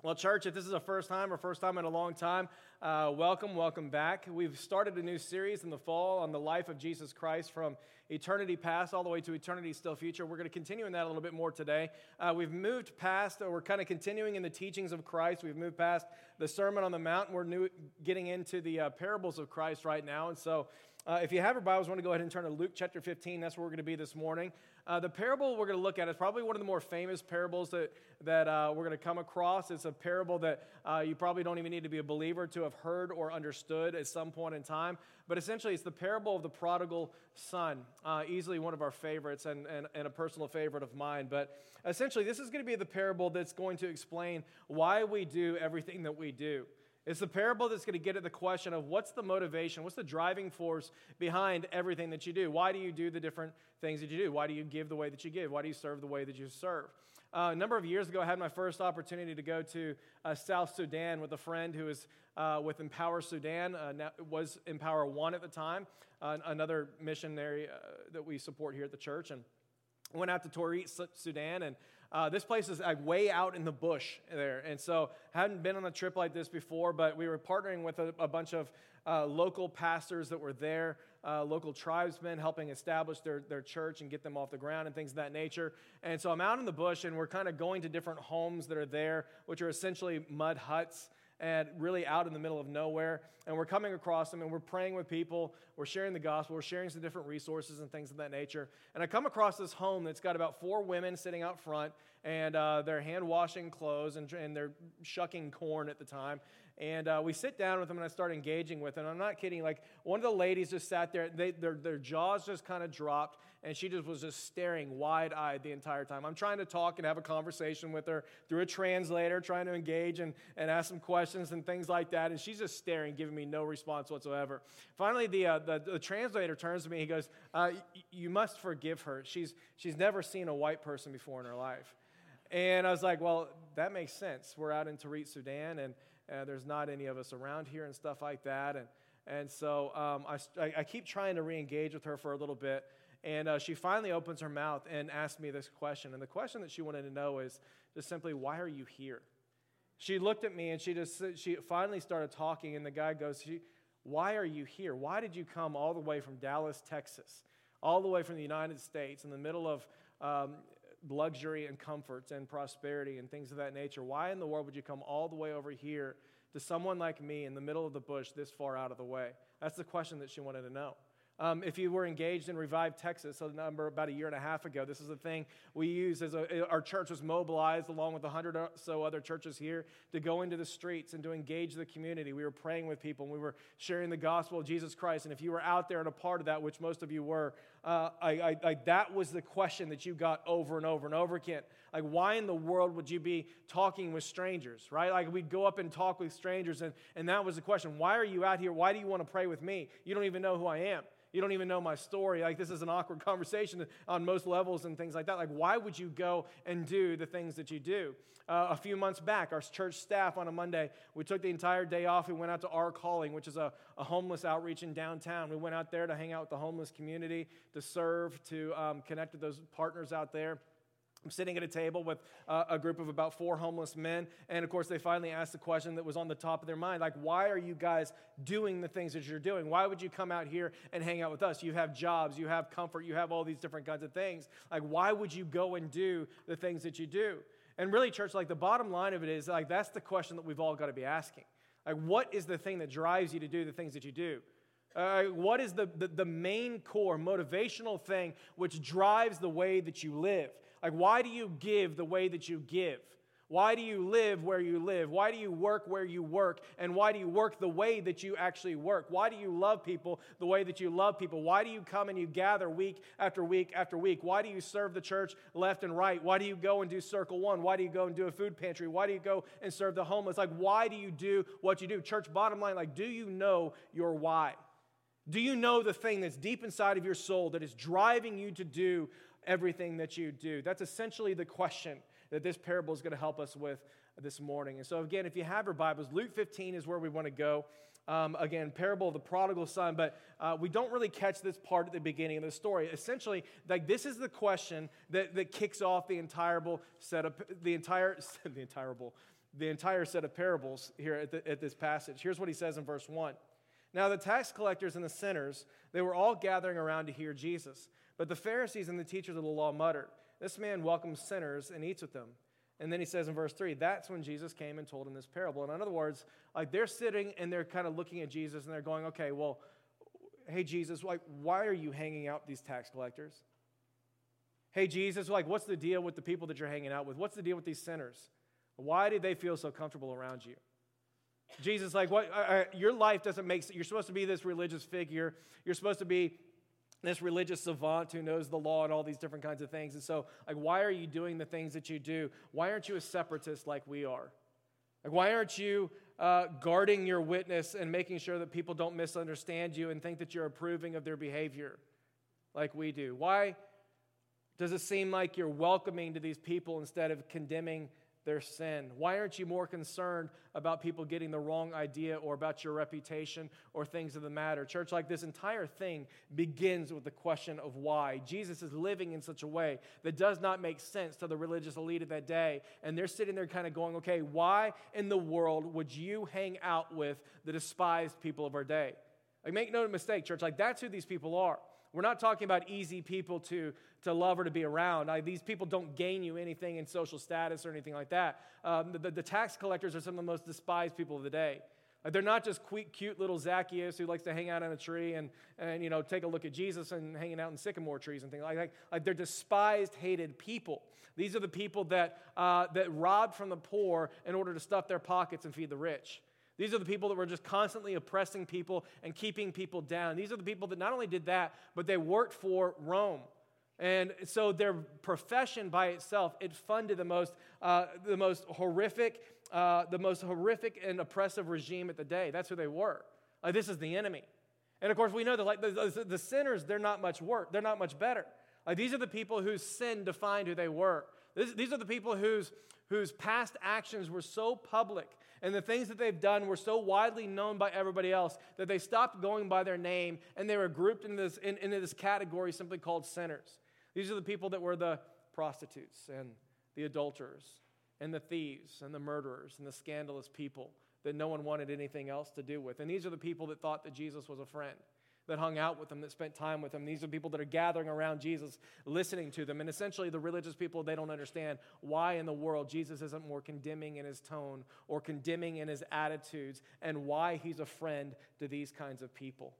Well, church, if this is a first time or first time in a long time, uh, welcome, welcome back. We've started a new series in the fall on the life of Jesus Christ from eternity past all the way to eternity still future. We're going to continue in that a little bit more today. Uh, we've moved past, or we're kind of continuing in the teachings of Christ. We've moved past the Sermon on the Mount. We're new, getting into the uh, parables of Christ right now. And so, uh, if you have your Bibles, want to go ahead and turn to Luke chapter 15. That's where we're going to be this morning. Uh, the parable we're going to look at is probably one of the more famous parables that, that uh, we're going to come across. It's a parable that uh, you probably don't even need to be a believer to have heard or understood at some point in time. But essentially, it's the parable of the prodigal son, uh, easily one of our favorites and, and, and a personal favorite of mine. But essentially, this is going to be the parable that's going to explain why we do everything that we do. It's the parable that's going to get at the question of what's the motivation, what's the driving force behind everything that you do? Why do you do the different things that you do? Why do you give the way that you give? Why do you serve the way that you serve? Uh, a number of years ago, I had my first opportunity to go to uh, South Sudan with a friend who was uh, with Empower Sudan, uh, was Empower One at the time, uh, another missionary uh, that we support here at the church. And went out to Torit, Sudan, and uh, this place is like way out in the bush there. And so, hadn't been on a trip like this before, but we were partnering with a, a bunch of uh, local pastors that were there, uh, local tribesmen helping establish their, their church and get them off the ground and things of that nature. And so, I'm out in the bush, and we're kind of going to different homes that are there, which are essentially mud huts and really out in the middle of nowhere. And we're coming across them and we're praying with people. We're sharing the gospel. We're sharing some different resources and things of that nature. And I come across this home that's got about four women sitting out front and uh, they're hand washing clothes and, and they're shucking corn at the time. And uh, we sit down with them and I start engaging with them. I'm not kidding. Like one of the ladies just sat there, they, their, their jaws just kind of dropped, and she just was just staring wide eyed the entire time. I'm trying to talk and have a conversation with her through a translator, trying to engage and, and ask some questions and things like that. And she's just staring, giving me no response whatsoever. Finally, the, uh, the, the, translator turns to me. He goes, uh, You must forgive her. She's, she's never seen a white person before in her life. And I was like, Well, that makes sense. We're out in Torit, Sudan, and uh, there's not any of us around here and stuff like that. And, and so um, I, I keep trying to re engage with her for a little bit. And uh, she finally opens her mouth and asks me this question. And the question that she wanted to know is just simply, Why are you here? She looked at me and she just she finally started talking. And the guy goes, Why are you here? Why did you come all the way from Dallas, Texas, all the way from the United States in the middle of um, luxury and comforts and prosperity and things of that nature. Why in the world would you come all the way over here to someone like me in the middle of the bush this far out of the way? That's the question that she wanted to know. Um, if you were engaged in Revive Texas, a number about a year and a half ago, this is the thing we use as a, our church was mobilized along with a hundred or so other churches here to go into the streets and to engage the community. We were praying with people and we were sharing the gospel of Jesus Christ. And if you were out there and a part of that, which most of you were, uh, I, I, I, that was the question that you got over and over and over again. Like, why in the world would you be talking with strangers, right? Like, we'd go up and talk with strangers, and, and that was the question. Why are you out here? Why do you want to pray with me? You don't even know who I am. You don't even know my story. Like, this is an awkward conversation on most levels and things like that. Like, why would you go and do the things that you do? Uh, a few months back, our church staff on a Monday, we took the entire day off. We went out to Our Calling, which is a, a homeless outreach in downtown. We went out there to hang out with the homeless community, to serve, to um, connect with those partners out there. I'm sitting at a table with uh, a group of about four homeless men. And of course, they finally asked the question that was on the top of their mind like, why are you guys doing the things that you're doing? Why would you come out here and hang out with us? You have jobs, you have comfort, you have all these different kinds of things. Like, why would you go and do the things that you do? And really, church, like the bottom line of it is like, that's the question that we've all got to be asking. Like, what is the thing that drives you to do the things that you do? Uh, what is the, the, the main core motivational thing which drives the way that you live? Like, why do you give the way that you give? Why do you live where you live? Why do you work where you work? And why do you work the way that you actually work? Why do you love people the way that you love people? Why do you come and you gather week after week after week? Why do you serve the church left and right? Why do you go and do Circle One? Why do you go and do a food pantry? Why do you go and serve the homeless? Like, why do you do what you do? Church, bottom line, like, do you know your why? Do you know the thing that's deep inside of your soul that is driving you to do everything that you do? That's essentially the question that this parable is going to help us with this morning. And so, again, if you have your Bibles, Luke 15 is where we want to go. Um, again, parable of the prodigal son, but uh, we don't really catch this part at the beginning of the story. Essentially, like this is the question that, that kicks off the entire setup, the entire the entire the entire set of parables here at, the, at this passage. Here's what he says in verse 1. Now, the tax collectors and the sinners, they were all gathering around to hear Jesus. But the Pharisees and the teachers of the law muttered, This man welcomes sinners and eats with them. And then he says in verse 3, that's when Jesus came and told him this parable. And in other words, like they're sitting and they're kind of looking at Jesus and they're going, okay, well, hey, Jesus, like, why are you hanging out these tax collectors? Hey, Jesus, like, what's the deal with the people that you're hanging out with? What's the deal with these sinners? Why did they feel so comfortable around you? Jesus, like, what? Uh, your life doesn't make sense. You're supposed to be this religious figure. You're supposed to be this religious savant who knows the law and all these different kinds of things. And so, like, why are you doing the things that you do? Why aren't you a separatist like we are? Like, why aren't you uh, guarding your witness and making sure that people don't misunderstand you and think that you're approving of their behavior like we do? Why does it seem like you're welcoming to these people instead of condemning their sin? Why aren't you more concerned about people getting the wrong idea or about your reputation or things of the matter? Church, like this entire thing begins with the question of why. Jesus is living in such a way that does not make sense to the religious elite of that day. And they're sitting there kind of going, okay, why in the world would you hang out with the despised people of our day? Like, make no mistake, church, like that's who these people are. We're not talking about easy people to, to love or to be around. I, these people don't gain you anything in social status or anything like that. Um, the, the, tax collectors are some of the most despised people of the day. Like they're not just cute, cute little Zacchaeus who likes to hang out on a tree and, and you know, take a look at Jesus and hanging out in sycamore trees and things like that. Like they're despised, hated people. These are the people that, uh, that robbed from the poor in order to stuff their pockets and feed the rich. These are the people that were just constantly oppressing people and keeping people down. These are the people that not only did that, but they worked for Rome. And so their profession by itself, it funded the most, uh, the most horrific, uh, the most horrific and oppressive regime at the day. That's who they were. Like, this is the enemy. And of course, we know that like the, the, the sinners, they're not much worse. They're not much better. Like these are the people whose sin defined who they were. This, these are the people whose, whose past actions were so public and the things that they've done were so widely known by everybody else that they stopped going by their name and they were grouped into this, in, into this category simply called sinners. These are the people that were the prostitutes and the adulterers and the thieves and the murderers and the scandalous people that no one wanted anything else to do with. And these are the people that thought that Jesus was a friend that hung out with them, that spent time with them. These are people that are gathering around Jesus, listening to them. And essentially, the religious people, they don't understand why in the world Jesus isn't more condemning in his tone or condemning in his attitudes and why he's a friend to these kinds of people.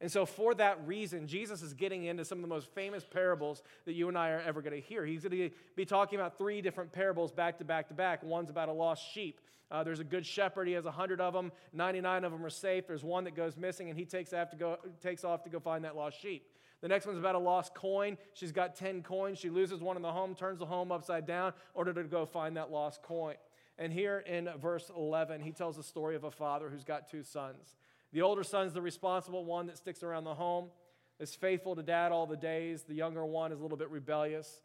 And so, for that reason, Jesus is getting into some of the most famous parables that you and I are ever going to hear. He's going to be talking about three different parables back to back to back. One's about a lost sheep. Uh, there's a good shepherd. He has 100 of them. 99 of them are safe. There's one that goes missing, and he takes off to go, takes off to go find that lost sheep. The next one's about a lost coin. She's got 10 coins. She loses one in the home, turns the home upside down in order to go find that lost coin. And here in verse 11, he tells the story of a father who's got two sons. The older son's the responsible one that sticks around the home, is faithful to dad all the days. The younger one is a little bit rebellious.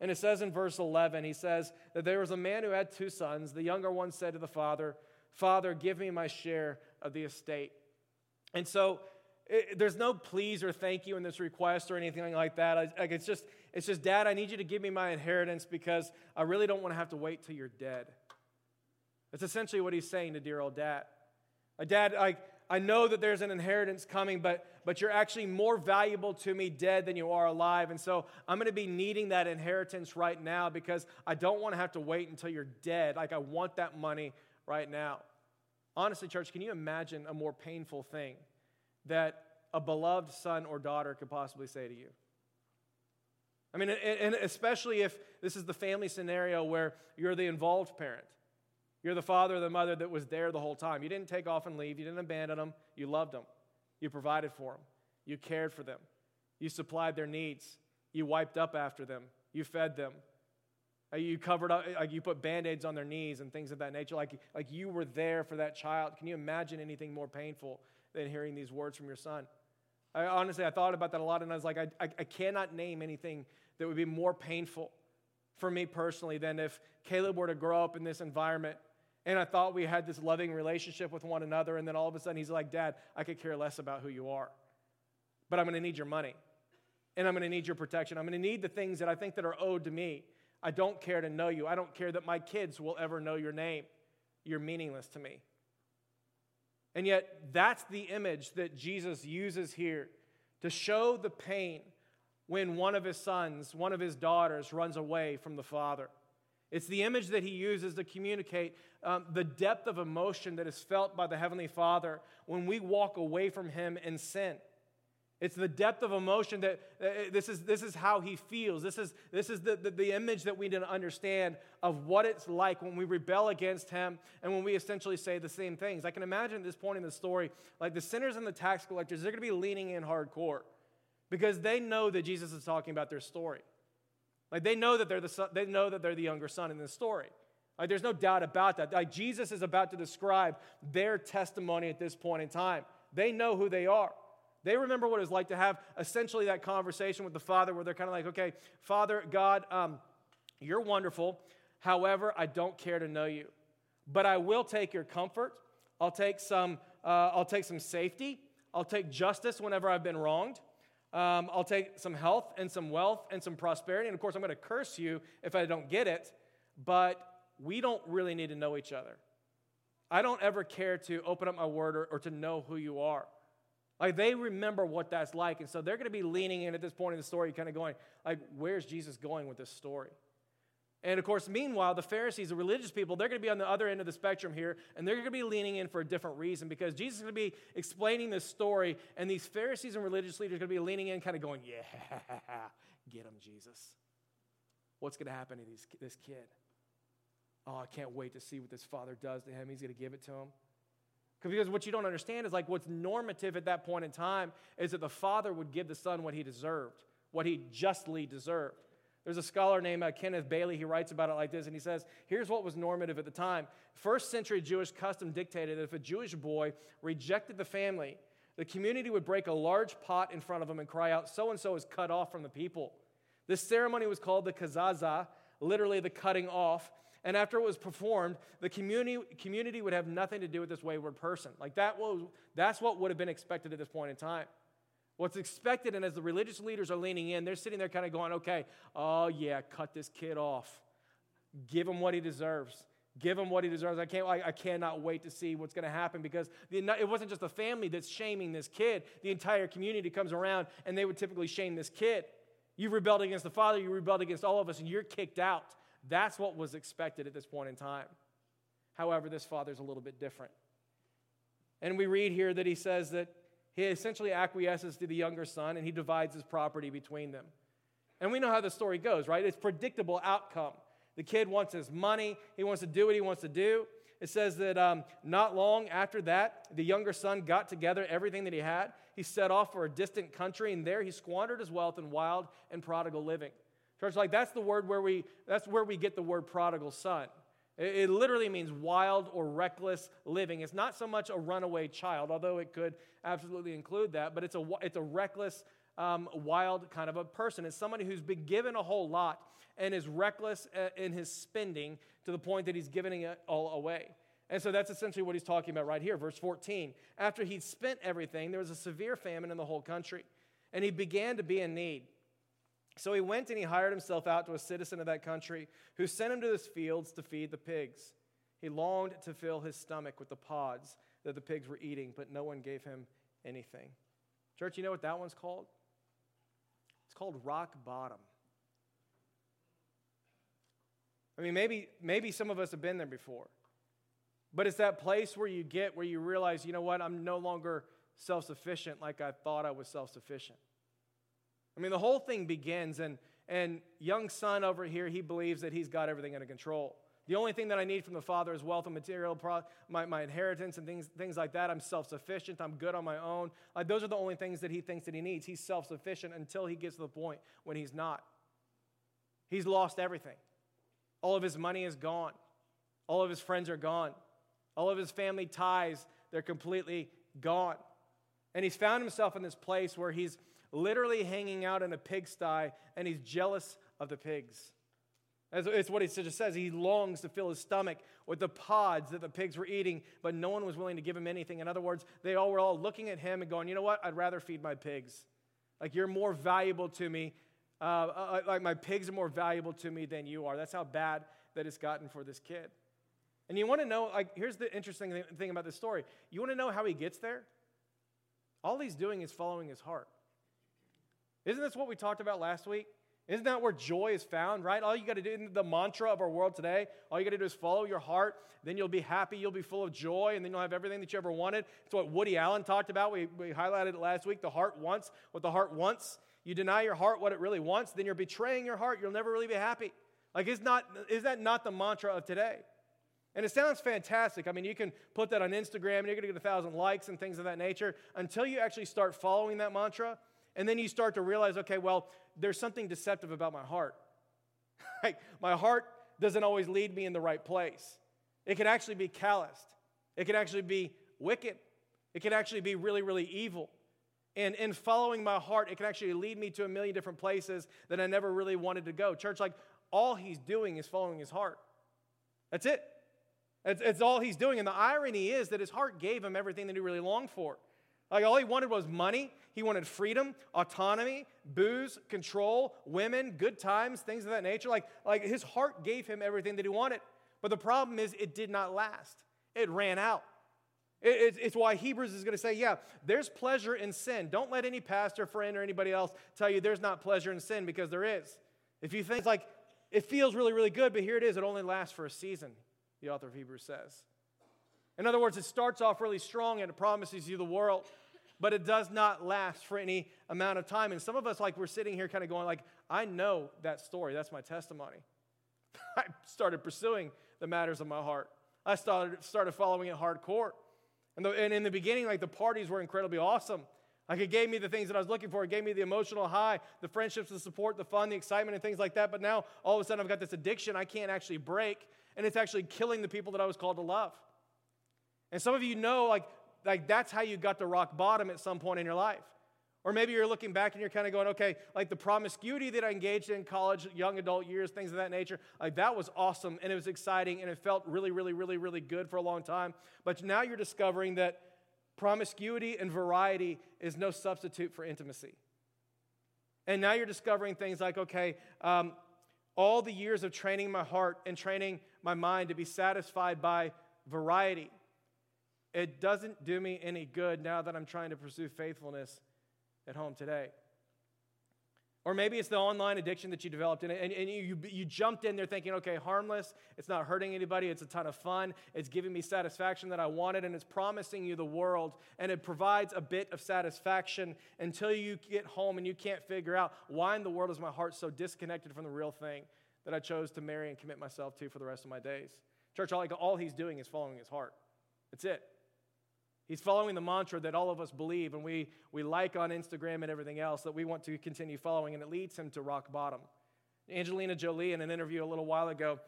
And it says in verse 11, he says that there was a man who had two sons. The younger one said to the father, Father, give me my share of the estate. And so it, there's no please or thank you in this request or anything like that. I, like it's just, it's just, Dad, I need you to give me my inheritance because I really don't want to have to wait till you're dead. That's essentially what he's saying to dear old dad. Dad, like, I know that there's an inheritance coming, but, but you're actually more valuable to me dead than you are alive. And so I'm going to be needing that inheritance right now because I don't want to have to wait until you're dead. Like, I want that money right now. Honestly, church, can you imagine a more painful thing that a beloved son or daughter could possibly say to you? I mean, and especially if this is the family scenario where you're the involved parent. You're the father or the mother that was there the whole time. You didn't take off and leave. You didn't abandon them. You loved them. You provided for them. You cared for them. You supplied their needs. You wiped up after them. You fed them. Uh, you covered up, like you put band aids on their knees and things of that nature. Like, like you were there for that child. Can you imagine anything more painful than hearing these words from your son? I, honestly, I thought about that a lot and I was like, I, I, I cannot name anything that would be more painful for me personally than if Caleb were to grow up in this environment and I thought we had this loving relationship with one another. And then all of a sudden, he's like, Dad, I could care less about who you are. But I'm going to need your money. And I'm going to need your protection. I'm going to need the things that I think that are owed to me. I don't care to know you. I don't care that my kids will ever know your name. you're meaningless to me. And yet, that's the image that Jesus uses here to show the pain when one of his sons, one of his daughters, runs away from the father. It's the image that he uses to communicate um, the depth of emotion that is felt by the Heavenly Father when we walk away from him in sin. It's the depth of emotion that uh, this, is, this is how he feels. This is, this is the, the, the, image that we need to understand of what it's like when we rebel against him and when we essentially say the same things. I can imagine at this point in the story, like the sinners and the tax collectors, they're going to be leaning in hardcore because they know that Jesus is talking about their story. Like they know that they're the, son, they know that they're the younger son in this story. Like there's no doubt about that. Like Jesus is about to describe their testimony at this point in time. They know who they are. They remember what it's like to have essentially that conversation with the Father where they're kind of like, okay, Father, God, um, you're wonderful. However, I don't care to know you. But I will take your comfort. I'll take some, uh, I'll take some safety. I'll take justice whenever I've been wronged. Um, I'll take some health and some wealth and some prosperity. And of course, I'm going to curse you if I don't get it. But we don't really need to know each other. I don't ever care to open up my word or, or to know who you are. Like they remember what that's like. And so they're going to be leaning in at this point in the story, kind of going, like, where's Jesus going with this story? And of course, meanwhile, the Pharisees, the religious people, they're going to be on the other end of the spectrum here, and they're going to be leaning in for a different reason because Jesus is going to be explaining this story, and these Pharisees and religious leaders are going to be leaning in, kind of going, Yeah, get him, Jesus. What's going to happen to these, this kid? Oh, I can't wait to see what this father does to him. He's going to give it to him. Because what you don't understand is like what's normative at that point in time is that the father would give the son what he deserved, what he justly deserved. There's a scholar named uh, Kenneth Bailey. He writes about it like this, and he says, Here's what was normative at the time. First century Jewish custom dictated that if a Jewish boy rejected the family, the community would break a large pot in front of him and cry out, So and so is cut off from the people. This ceremony was called the kazaza, literally the cutting off, and after it was performed, the community, community would have nothing to do with this wayward person. Like that was, that's what would have been expected at this point in time. What's expected, and as the religious leaders are leaning in, they're sitting there kind of going, okay, oh yeah, cut this kid off. Give him what he deserves. Give him what he deserves. I, can't, I, I cannot wait to see what's going to happen because the, it wasn't just the family that's shaming this kid. The entire community comes around and they would typically shame this kid. You rebelled against the father, you rebelled against all of us, and you're kicked out. That's what was expected at this point in time. However, this father's a little bit different. And we read here that he says that he essentially acquiesces to the younger son and he divides his property between them. And we know how the story goes, right? It's predictable outcome. The kid wants his money, he wants to do what he wants to do. It says that um, not long after that, the younger son got together everything that he had. He set off for a distant country, and there he squandered his wealth in wild and prodigal living. Church, like that's the word where we that's where we get the word prodigal son. It, it literally means wild or reckless living. It's not so much a runaway child, although it could absolutely include that, but it's a it's a reckless, um, wild kind of a person. It's somebody who's been given a whole lot and is reckless uh, in his spending to the point that he's giving it all away. And so that's essentially what he's talking about right here, verse 14. After he'd spent everything, there was a severe famine in the whole country, and he began to be in need. So he went and he hired himself out to a citizen of that country who sent him to his fields to feed the pigs. He longed to fill his stomach with the pods that the pigs were eating, but no one gave him anything. Church, you know what that one's called? It's called rock bottom. I mean, maybe, maybe some of us have been there before. But it's that place where you get where you realize, you know what, I'm no longer self sufficient like I thought I was self sufficient. I mean, the whole thing begins, and, and young son over here, he believes that he's got everything under control. The only thing that I need from the Father is wealth and material, pro- my, my inheritance and things, things like that. I'm self sufficient. I'm good on my own. Those are the only things that he thinks that he needs. He's self sufficient until he gets to the point when he's not. He's lost everything. All of his money is gone. All of his friends are gone. All of his family ties, they're completely gone. And he's found himself in this place where he's literally hanging out in a pigsty, and he's jealous of the pigs. It's what he just says. He longs to fill his stomach with the pods that the pigs were eating, but no one was willing to give him anything. In other words, they all were all looking at him and going, you know what? I'd rather feed my pigs. Like, you're more valuable to me. Uh, uh, uh like, my pigs are more valuable to me than you are. That's how bad that it's gotten for this kid. And you want to know, like, here's the interesting thing about this story. You want to know how he gets there? All he's doing is following his heart. Isn't this what we talked about last week? Isn't that where joy is found, right? All you got to do, the mantra of our world today, all you got to do is follow your heart. Then you'll be happy, you'll be full of joy, and then you'll have everything that you ever wanted. It's what Woody Allen talked about. We, we highlighted it last week. The heart wants what the heart wants. You deny your heart what it really wants, then you're betraying your heart. You'll never really be happy. Like, is, not, is that not the mantra of today? And it sounds fantastic. I mean, you can put that on Instagram and you're going to get a thousand likes and things of that nature until you actually start following that mantra. And then you start to realize, okay, well, there's something deceptive about my heart. like, my heart doesn't always lead me in the right place. It can actually be calloused, it can actually be wicked, it can actually be really, really evil. And in following my heart, it can actually lead me to a million different places that I never really wanted to go. Church, like, all he's doing is following his heart. That's it. It's, it's all he's doing. And the irony is that his heart gave him everything that he really longed for. Like all he wanted was money. He wanted freedom, autonomy, booze, control, women, good times, things of that nature. Like, like his heart gave him everything that he wanted. But the problem is, it did not last. It ran out. It, it's why Hebrews is going to say, yeah, there's pleasure in sin. Don't let any pastor, friend, or anybody else tell you there's not pleasure in sin because there is. If you think it's like, it feels really, really good, but here it is, it only lasts for a season, the author of Hebrews says. In other words, it starts off really strong and it promises you the world but it does not last for any amount of time. And some of us, like, we're sitting here kind of going, like, I know that story. That's my testimony. I started pursuing the matters of my heart. I started, started following it hardcore. And, the, and in the beginning, like, the parties were incredibly awesome. Like, it gave me the things that I was looking for. It gave me the emotional high, the friendships, the support, the fun, the excitement, and things like that. But now, all of a sudden, I've got this addiction I can't actually break, and it's actually killing the people that I was called to love. And some of you know, like, like that's how you got to rock bottom at some point in your life. Or maybe you're looking back and you're kind of going, okay, like the promiscuity that I engaged in college, young adult years, things of that nature, like that was awesome and it was exciting and it felt really, really, really, really good for a long time. But now you're discovering that promiscuity and variety is no substitute for intimacy. And now you're discovering things like, okay, um, all the years of training my heart and training my mind to be satisfied by variety it doesn't do me any good now that I'm trying to pursue faithfulness at home today. Or maybe it's the online addiction that you developed, and, and, and you, you jumped in there thinking, okay, harmless, it's not hurting anybody, it's a ton of fun, it's giving me satisfaction that I wanted, and it's promising you the world, and it provides a bit of satisfaction until you get home and you can't figure out why in the world is my heart so disconnected from the real thing that I chose to marry and commit myself to for the rest of my days. Church, all, all he's doing is following his heart. That's it. He's following the mantra that all of us believe and we, we like on Instagram and everything else that we want to continue following, and it leads him to rock bottom. Angelina Jolie, in an interview a little while ago,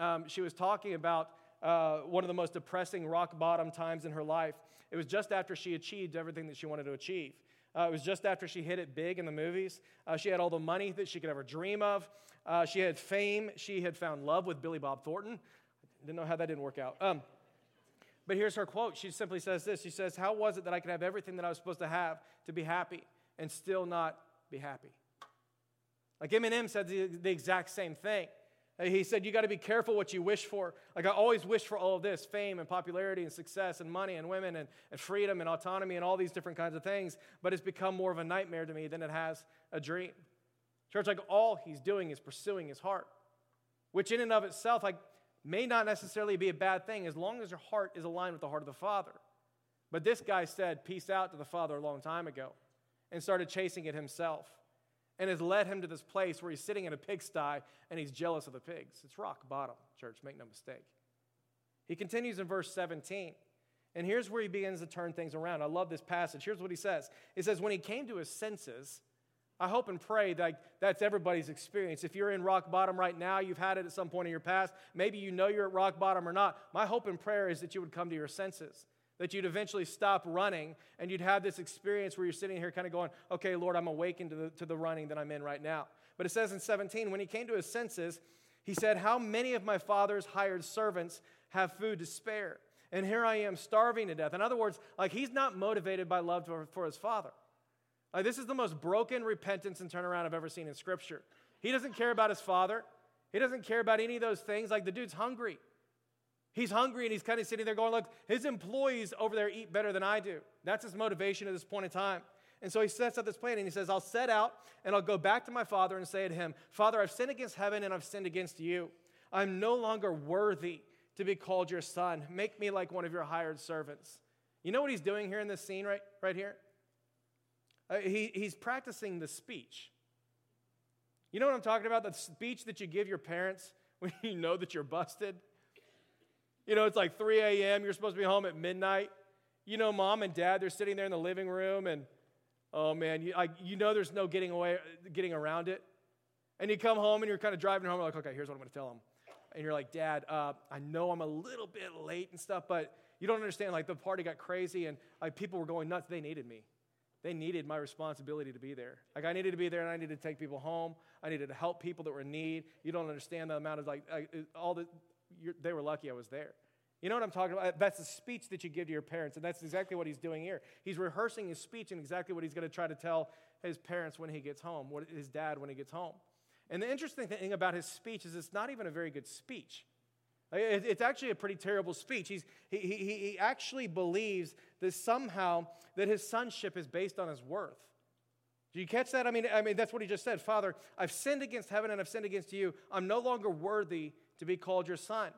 um, she was talking about uh, one of the most depressing rock bottom times in her life. It was just after she achieved everything that she wanted to achieve. Uh, it was just after she hit it big in the movies. Uh, she had all the money that she could ever dream of. Uh, she had fame. She had found love with Billy Bob Thornton. Didn't know how that didn't work out. Um, but here's her quote. She simply says this She says, How was it that I could have everything that I was supposed to have to be happy and still not be happy? Like Eminem said the, the exact same thing. Uh, he said, You got to be careful what you wish for. Like, I always wished for all of this fame and popularity and success and money and women and, and freedom and autonomy and all these different kinds of things, but it's become more of a nightmare to me than it has a dream. Church, like, all he's doing is pursuing his heart, which in and of itself, like, may not necessarily be a bad thing as long as your heart is aligned with the heart of the Father. But this guy said peace out to the Father a long time ago and started chasing it himself and has led him to this place where he's sitting in a pigsty and he's jealous of the pigs. It's rock bottom, church, make no mistake. He continues in verse 17. And here's where he begins to turn things around. I love this passage. Here's what he says He says, When he came to his senses, I hope and pray that that's everybody's experience. If you're in rock bottom right now, you've had it at some point in your past, maybe you know you're at rock bottom or not. My hope and prayer is that you would come to your senses, that you'd eventually stop running and you'd have this experience where you're sitting here kind of going, okay, Lord, I'm awakened to the, to the running that I'm in right now. But it says in 17, when he came to his senses, he said, How many of my father's hired servants have food to spare? And here I am starving to death. In other words, like he's not motivated by love for, for his father. Like, this is the most broken repentance and turnaround I've ever seen in Scripture. He doesn't care about his father, he doesn't care about any of those things. Like, the dude's hungry. He's hungry and he's kind of sitting there going, Look, his employees over there eat better than I do. That's his motivation at this point in time. And so he sets up this plan and he says, I'll set out and I'll go back to my father and say to him, Father, I've sinned against heaven and I've sinned against you. I'm no longer worthy to be called your son. Make me like one of your hired servants. You know what he's doing here in this scene right, right here? Uh, he, he's practicing the speech. You know what I'm talking about? The speech that you give your parents when you know that you're busted. You know, it's like 3 a.m., you're supposed to be home at midnight. You know, mom and dad, they're sitting there in the living room, and oh man, you, I, you know there's no getting away, getting around it. And you come home and you're kind of driving home, like, okay, here's what I'm going to tell them. And you're like, Dad, uh, I know I'm a little bit late and stuff, but you don't understand. Like, the party got crazy and like people were going nuts. They needed me. They needed my responsibility to be there. Like, I needed to be there and I needed to take people home. I needed to help people that were in need. You don't understand the amount of like, all the, they were lucky I was there. You know what I'm talking about? That's the speech that you give to your parents, and that's exactly what he's doing here. He's rehearsing his speech and exactly what he's going to try to tell his parents when he gets home, what his dad when he gets home. And the interesting thing about his speech is it's not even a very good speech. It's actually a pretty terrible speech. He's, he, he, he actually believes that somehow that his sonship is based on his worth. Do you catch that? I mean, I mean, that's what he just said. Father, I've sinned against heaven and I've sinned against you. I'm no longer worthy to be called your son.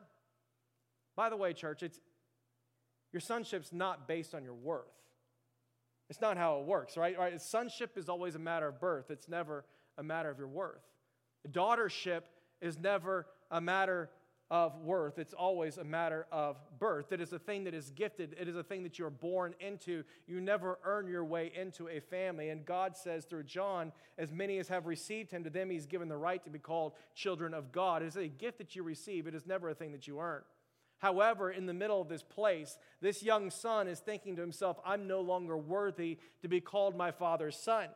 By the way, church, it's your sonship's not based on your worth. It's not how it works, right? right? Sonship is always a matter of birth. It's never a matter of your worth. Daughtership is never a matter of worth. It's always a matter of birth. It is a thing that is gifted, it is a thing that you're born into. You never earn your way into a family. And God says through John, as many as have received him, to them he's given the right to be called children of God. It is a gift that you receive, it is never a thing that you earn. However, in the middle of this place, this young son is thinking to himself, I'm no longer worthy to be called my father's son.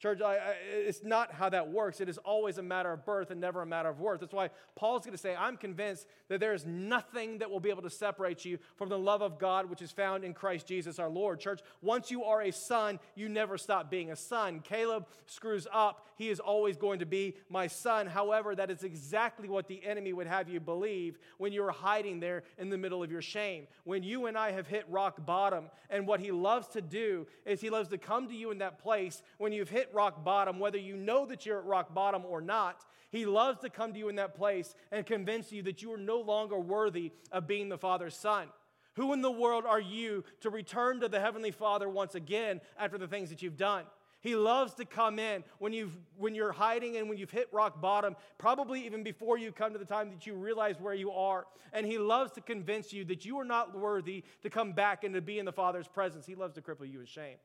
Church, I, I, it's not how that works. It is always a matter of birth and never a matter of worth. That's why Paul's going to say, I'm convinced that there is nothing that will be able to separate you from the love of God which is found in Christ Jesus our Lord. Church, once you are a son, you never stop being a son. Caleb screws up. He is always going to be my son. However, that is exactly what the enemy would have you believe when you're hiding there in the middle of your shame. When you and I have hit rock bottom, and what he loves to do is he loves to come to you in that place when you've hit rock bottom, whether you know that you're at rock bottom or not. He loves to come to you in that place and convince you that you are no longer worthy of being the Father's son. Who in the world are you to return to the Heavenly Father once again after the things that you've done? He loves to come in when, you've, when you're hiding and when you've hit rock bottom, probably even before you come to the time that you realize where you are. And He loves to convince you that you are not worthy to come back and to be in the Father's presence. He loves to cripple you with shame.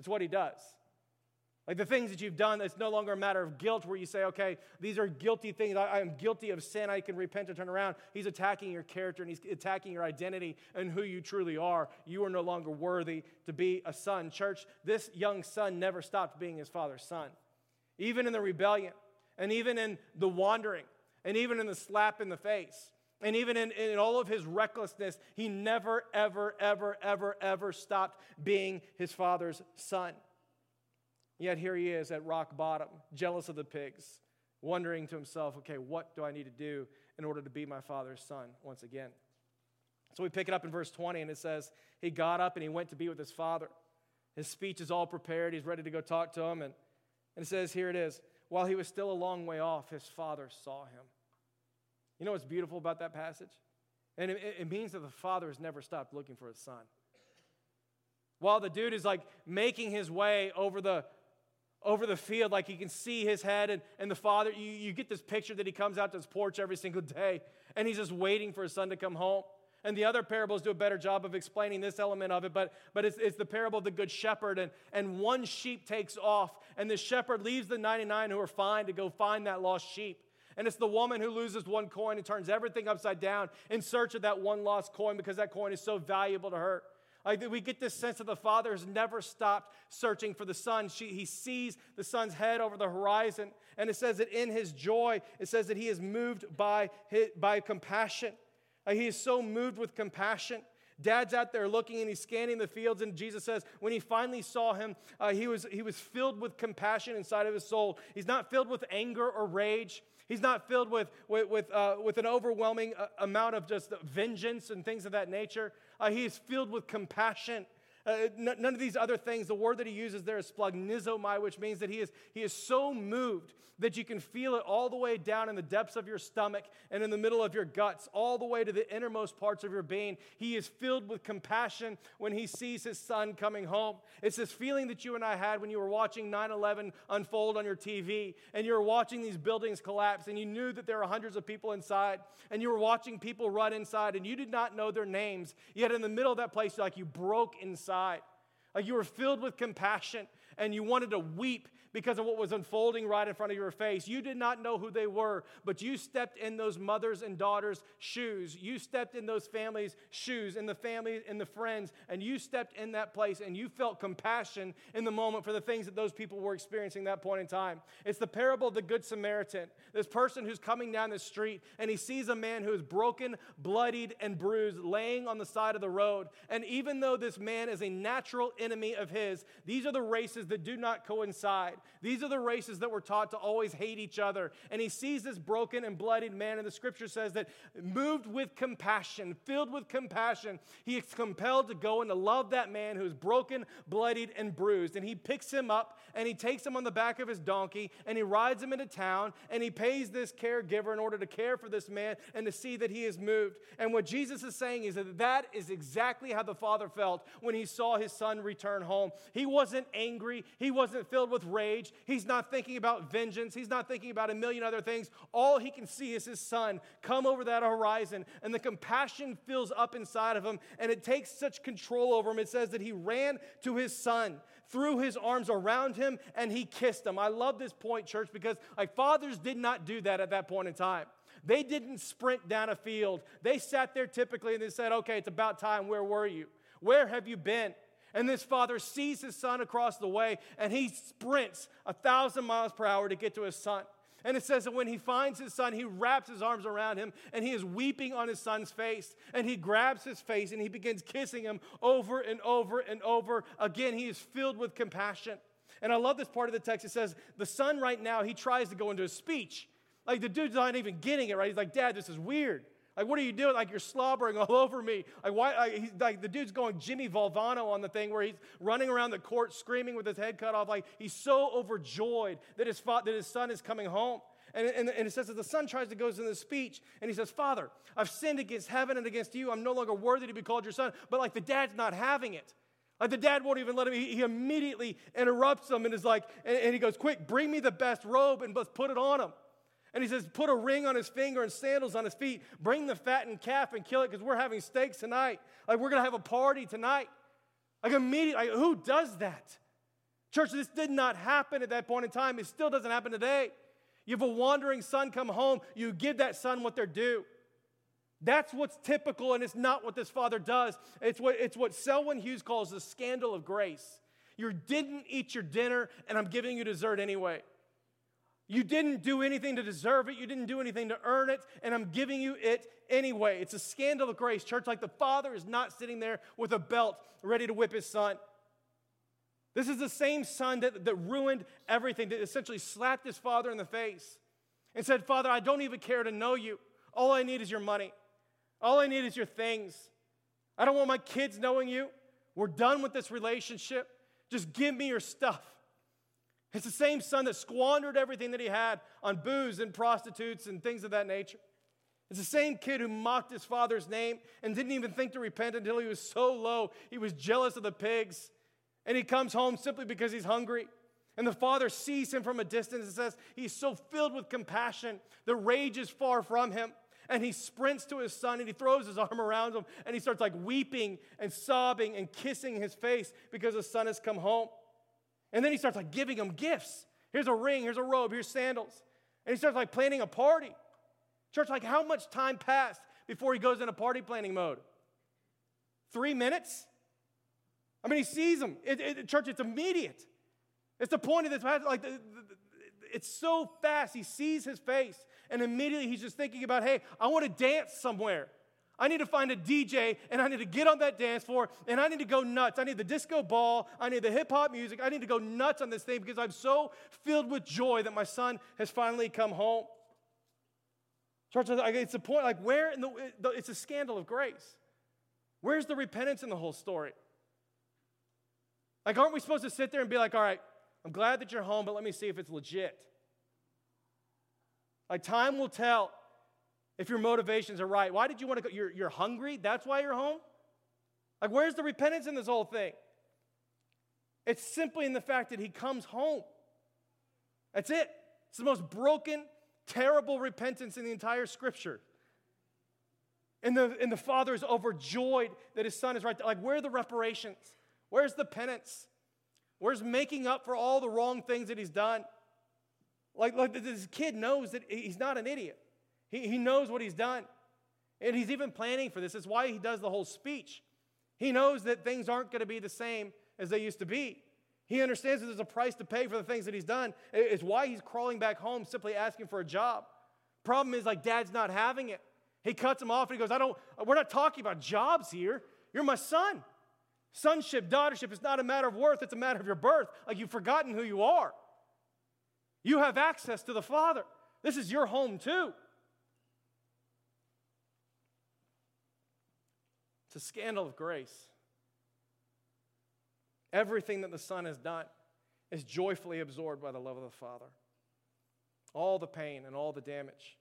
It's what He does. Like the things that you've done, it's no longer a matter of guilt where you say, okay, these are guilty things. I, am guilty of sin. I can repent and turn around. He's attacking your character and he's attacking your identity and who you truly are. You are no longer worthy to be a son. Church, this young son never stopped being his father's son. Even in the rebellion, and even in the wandering, and even in the slap in the face, and even in, in all of his recklessness, he never, ever, ever, ever, ever stopped being his father's son. Yet here he is at rock bottom, jealous of the pigs, wondering to himself, okay, what do I need to do in order to be my father's son once again? So we pick it up in verse 20, and it says, He got up and he went to be with his father. His speech is all prepared. He's ready to go talk to him. And, and it says, Here it is. While he was still a long way off, his father saw him. You know what's beautiful about that passage? And it, it means that the father has never stopped looking for his son. While the dude is like making his way over the over the field, like he can see his head, and, and the father, you, you get this picture that he comes out to his porch every single day, and he's just waiting for his son to come home. And the other parables do a better job of explaining this element of it, but, but it's, it's the parable of the good shepherd. And, and one sheep takes off, and the shepherd leaves the 99 who are fine to go find that lost sheep. And it's the woman who loses one coin and turns everything upside down in search of that one lost coin because that coin is so valuable to her. Like we get this sense that the father has never stopped searching for the son. She, he sees the son's head over the horizon, and it says that in his joy, it says that he is moved by, his, by compassion. Like he is so moved with compassion. Dad's out there looking and he's scanning the fields, and Jesus says, when he finally saw him, uh, he, was, he was filled with compassion inside of his soul. He's not filled with anger or rage. He's not filled with, with, with, uh, with an overwhelming uh, amount of just vengeance and things of that nature. Uh, he is filled with compassion. Uh, none of these other things. The word that he uses there is splanchnizomai, which means that he is, he is so moved that you can feel it all the way down in the depths of your stomach and in the middle of your guts, all the way to the innermost parts of your being. He is filled with compassion when he sees his son coming home. It's this feeling that you and I had when you were watching 9 11 unfold on your TV and you were watching these buildings collapse and you knew that there were hundreds of people inside and you were watching people run inside and you did not know their names. Yet in the middle of that place, like you broke inside Like you were filled with compassion and you wanted to weep because of what was unfolding right in front of your face. You did not know who they were, but you stepped in those mothers and daughters' shoes. You stepped in those families' shoes, in the family and the friends, and you stepped in that place and you felt compassion in the moment for the things that those people were experiencing that point in time. It's the parable of the Good Samaritan. This person who's coming down the street and he sees a man who is broken, bloodied, and bruised laying on the side of the road. And even though this man is a natural enemy of his, these are the races that do not coincide. These are the races that were taught to always hate each other. And he sees this broken and bloodied man, and the scripture says that moved with compassion, filled with compassion, he is compelled to go and to love that man who is broken, bloodied, and bruised. And he picks him up and he takes him on the back of his donkey and he rides him into town and he pays this caregiver in order to care for this man and to see that he is moved. And what Jesus is saying is that that is exactly how the father felt when he saw his son return home. He wasn't angry, he wasn't filled with rage rage. He's not thinking about vengeance. He's not thinking about a million other things. All he can see is his son come over that horizon, and the compassion fills up inside of him, and it takes such control over him. It says that he ran to his son, threw his arms around him, and he kissed him. I love this point, church, because like fathers did not do that at that point in time. They didn't sprint down a field. They sat there typically and they said, Okay, it's about time. Where were you? Where have you been? And this father sees his son across the way and he sprints a thousand miles per hour to get to his son. And it says that when he finds his son, he wraps his arms around him and he is weeping on his son's face. And he grabs his face and he begins kissing him over and over and over. Again, he is filled with compassion. And I love this part of the text. It says, The son right now, he tries to go into a speech. Like the dude's not even getting it, right? He's like, Dad, this is weird. Like, what are you doing? Like, you're slobbering all over me. Like, why? Like, the dude's going Jimmy Valvano on the thing where he's running around the court screaming with his head cut off. Like, he's so overjoyed that his, fa- that his son is coming home. And, and, and, it says that the son tries to go into the speech and he says, Father, I've sinned against heaven and against you. I'm no longer worthy to be called your son. But like the dad's not having it. Like the dad won't even let him. He, he immediately interrupts him and is like, and, and he goes, Quick, bring me the best robe and let's put it on him. And he says, Put a ring on his finger and sandals on his feet. Bring the fattened calf and kill it because we're having steaks tonight. Like, we're going to have a party tonight. Like, immediately, like, who does that? Church, this did not happen at that point in time. It still doesn't happen today. You have a wandering son come home, you give that son what they're due. That's what's typical, and it's not what this father does. It's what, it's what Selwyn Hughes calls the scandal of grace. You didn't eat your dinner, and I'm giving you dessert anyway. You didn't do anything to deserve it. You didn't do anything to earn it, and I'm giving you it anyway. It's a scandal of grace, church. Like the father is not sitting there with a belt ready to whip his son. This is the same son that, that ruined everything, that essentially slapped his father in the face and said, Father, I don't even care to know you. All I need is your money. All I need is your things. I don't want my kids knowing you. We're done with this relationship. Just give me your stuff. It's the same son that squandered everything that he had on booze and prostitutes and things of that nature. It's the same kid who mocked his father's name and didn't even think to repent until he was so low. He was jealous of the pigs. And he comes home simply because he's hungry. And the father sees him from a distance and says, He's so filled with compassion. The rage is far from him. And he sprints to his son and he throws his arm around him and he starts like weeping and sobbing and kissing his face because his son has come home. And then he starts like giving them gifts. Here's a ring, here's a robe, here's sandals. And he starts like planning a party. Church, like how much time passed before he goes into party planning mode? Three minutes? I mean, he sees them. It, it, church, it's immediate. It's the point of this. Like, it's so fast. He sees his face, and immediately he's just thinking about, hey, I want to dance somewhere. I need to find a DJ and I need to get on that dance floor and I need to go nuts. I need the disco ball. I need the hip hop music. I need to go nuts on this thing because I'm so filled with joy that my son has finally come home. Church, it's a point like where in the, it's a scandal of grace. Where's the repentance in the whole story? Like, aren't we supposed to sit there and be like, all right, I'm glad that you're home, but let me see if it's legit? Like, time will tell if your motivations are right. Why did you want to go? You're, you're hungry? That's why you're home? Like, where's the repentance in this whole thing? It's simply in the fact that he comes home. That's it. It's the most broken, terrible repentance in the entire scripture. And the, and the father is overjoyed that his son is right there. Like, where are the reparations? Where's the penance? Where's making up for all the wrong things that he's done? Like, like this kid knows that he's not an idiot. He, he knows what he's done. And he's even planning for this. That's why he does the whole speech. He knows that things aren't going to be the same as they used to be. He understands that there's a price to pay for the things that he's done. It's why he's crawling back home simply asking for a job. Problem is, like, dad's not having it. He cuts him off and he goes, I don't, we're not talking about jobs here. You're my son. Sonship, daughtership is not a matter of worth, it's a matter of your birth. Like you've forgotten who you are. You have access to the Father. This is your home too. It's a scandal of grace. Everything that the Son has done is joyfully absorbed by the love of the Father. All the pain and all the damage,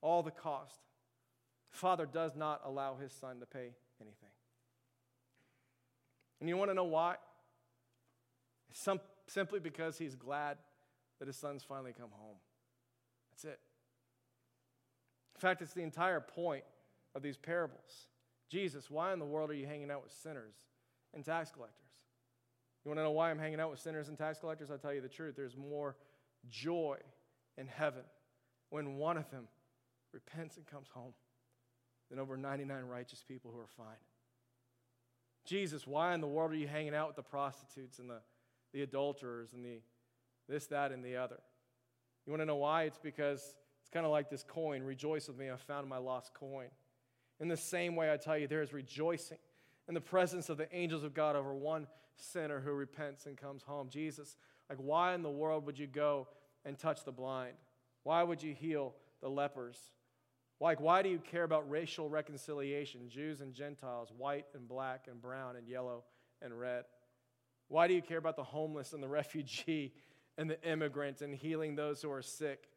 all the cost. The Father does not allow his Son to pay anything. And you want to know why? Some, simply because he's glad that his son's finally come home. That's it. In fact, it's the entire point of these parables. Jesus, why in the world are you hanging out with sinners and tax collectors? You want to know why I'm hanging out with sinners and tax collectors? I'll tell you the truth. There's more joy in heaven when one of them repents and comes home than over 99 righteous people who are fine. Jesus, why in the world are you hanging out with the prostitutes and the, the adulterers and the this, that, and the other? You want to know why? It's because it's kind of like this coin. Rejoice with me, I found my lost coin. In the same way, I tell you, there is rejoicing in the presence of the angels of God over one sinner who repents and comes home. Jesus, like, why in the world would you go and touch the blind? Why would you heal the lepers? Like, why do you care about racial reconciliation, Jews and Gentiles, white and black and brown and yellow and red? Why do you care about the homeless and the refugee and the immigrant and healing those who are sick?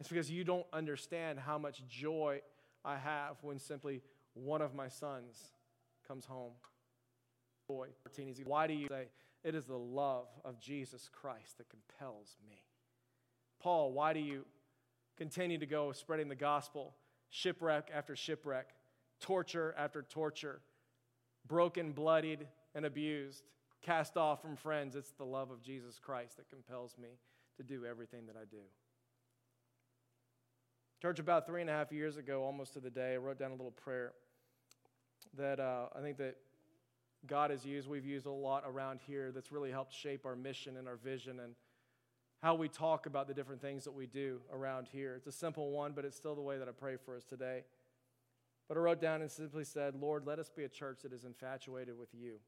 It's because you don't understand how much joy I have when simply one of my sons comes home. Boy, why do you say it is the love of Jesus Christ that compels me? Paul, why do you continue to go spreading the gospel, shipwreck after shipwreck, torture after torture, broken, bloodied, and abused, cast off from friends. It's the love of Jesus Christ that compels me to do everything that I do. Church, about three and a half years ago, almost to the day, I wrote down a little prayer that uh, I think that God has used, we've used a lot around here that's really helped shape our mission and our vision and how we talk about the different things that we do around here. It's a simple one, but it's still the way that I pray for us today. But I wrote down and simply said, Lord, let us be a church that is infatuated with you.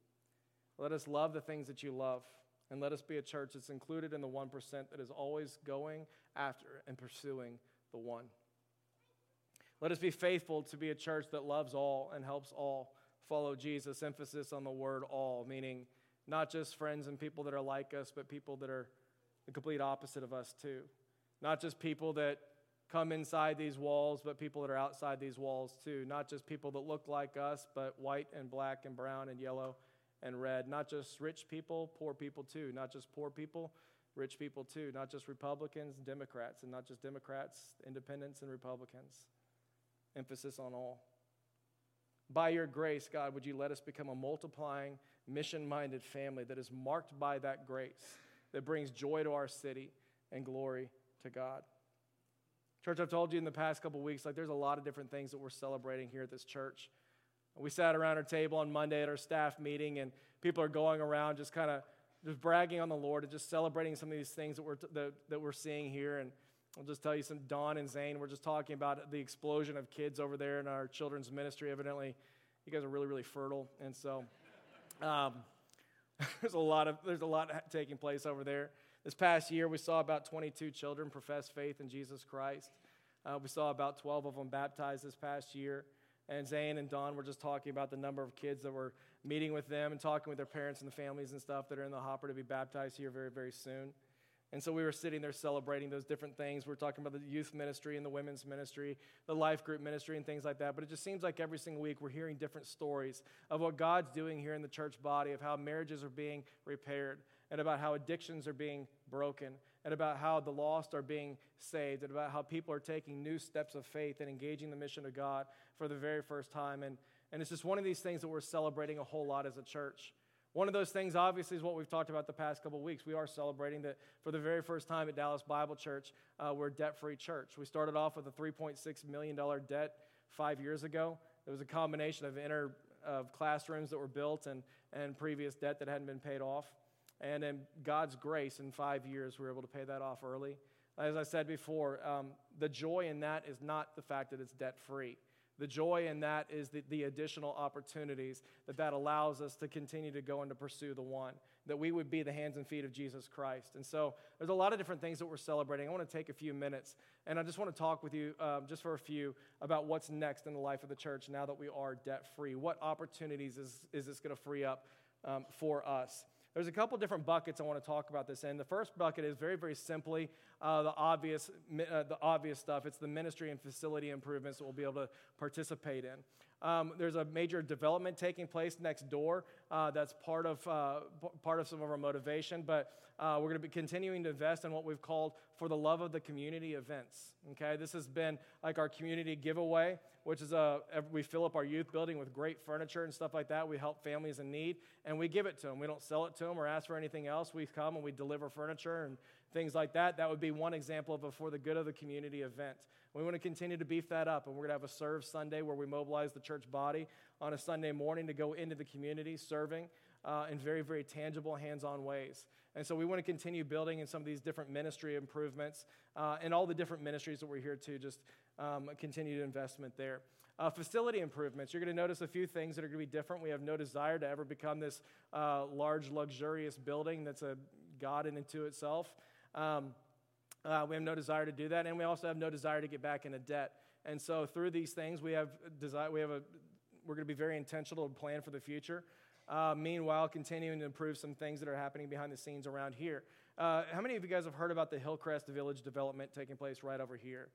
Let us love the things that you love. And let us be a church that's included in the 1% that is always going after and pursuing the one. Let us be faithful to be a church that loves all and helps all follow Jesus. Emphasis on the word all, meaning not just friends and people that are like us, but people that are the complete opposite of us, too. Not just people that come inside these walls, but people that are outside these walls, too. Not just people that look like us, but white and black and brown and yellow and red. Not just rich people, poor people, too. Not just poor people, rich people, too. Not just Republicans Democrats, and not just Democrats, independents and Republicans. Emphasis on all. By your grace, God, would you let us become a multiplying, mission minded family that is marked by that grace? that brings joy to our city and glory to God. Church, I've told you in the past couple weeks, like there's a lot of different things that we're celebrating here at this church. We sat around our table on Monday at our staff meeting, and people are going around just kind of just bragging on the Lord and just celebrating some of these things that we're, that, that we're seeing here. And I'll just tell you some Don and Zane, we're just talking about the explosion of kids over there in our children's ministry. Evidently, you guys are really, really fertile. And so, um, there's a lot of there's a lot taking place over there. This past year, we saw about 22 children profess faith in Jesus Christ. Uh, we saw about 12 of them baptized this past year. And Zane and Don were just talking about the number of kids that were meeting with them and talking with their parents and the families and stuff that are in the hopper to be baptized here very, very soon. And so we were sitting there celebrating those different things. We are talking about the youth ministry and the women's ministry, the life group ministry, and things like that. But it just seems like every single week we're hearing different stories of what God's doing here in the church body, of how marriages are being repaired, and about how addictions are being broken, and about how the lost are being saved, and about how people are taking new steps of faith and engaging the mission of God for the very first time. And, and it's just one of these things that we're celebrating a whole lot as a church. One of those things, obviously, is what we've talked about the past couple weeks. We are celebrating that for the very first time at Dallas Bible Church, uh, we're a debt free church. We started off with a $3.6 million debt five years ago. It was a combination of inner of classrooms that were built and, and previous debt that hadn't been paid off. And in God's grace, in five years, we were able to pay that off early. As I said before, um, the joy in that is not the fact that it's debt free. The joy in that is the, the additional opportunities that that allows us to continue to go and to pursue the one, that we would be the hands and feet of Jesus Christ. And so there's a lot of different things that we're celebrating. I want to take a few minutes, and I just want to talk with you um, just for a few about what's next in the life of the church now that we are debt free. What opportunities is, is this going to free up um, for us? There's a couple different buckets I want to talk about this in. The first bucket is very, very simply uh, the obvious, uh, the obvious stuff. It's the ministry and facility improvements that we'll be able to participate in. Um, there's a major development taking place next door. Uh, that's part of, uh, part of some of our motivation, but uh, we're going to be continuing to invest in what we've called for the love of the community events. Okay, this has been like our community giveaway, which is a we fill up our youth building with great furniture and stuff like that. We help families in need, and we give it to them. We don't sell it to them or ask for anything else. We come and we deliver furniture and things like that. That would be one example of a for the good of the community event. We want to continue to beef that up, and we're going to have a serve Sunday where we mobilize the church body on a Sunday morning to go into the community serving uh, in very, very tangible, hands on ways. And so we want to continue building in some of these different ministry improvements uh, and all the different ministries that we're here to just um, continued investment there. Uh, facility improvements. You're going to notice a few things that are going to be different. We have no desire to ever become this uh, large, luxurious building that's a God in and to itself. Um, uh, we have no desire to do that, and we also have no desire to get back into debt. And so, through these things, we have desire. We have a. We're going to be very intentional and plan for the future. Uh, meanwhile, continuing to improve some things that are happening behind the scenes around here. Uh, how many of you guys have heard about the Hillcrest Village development taking place right over here?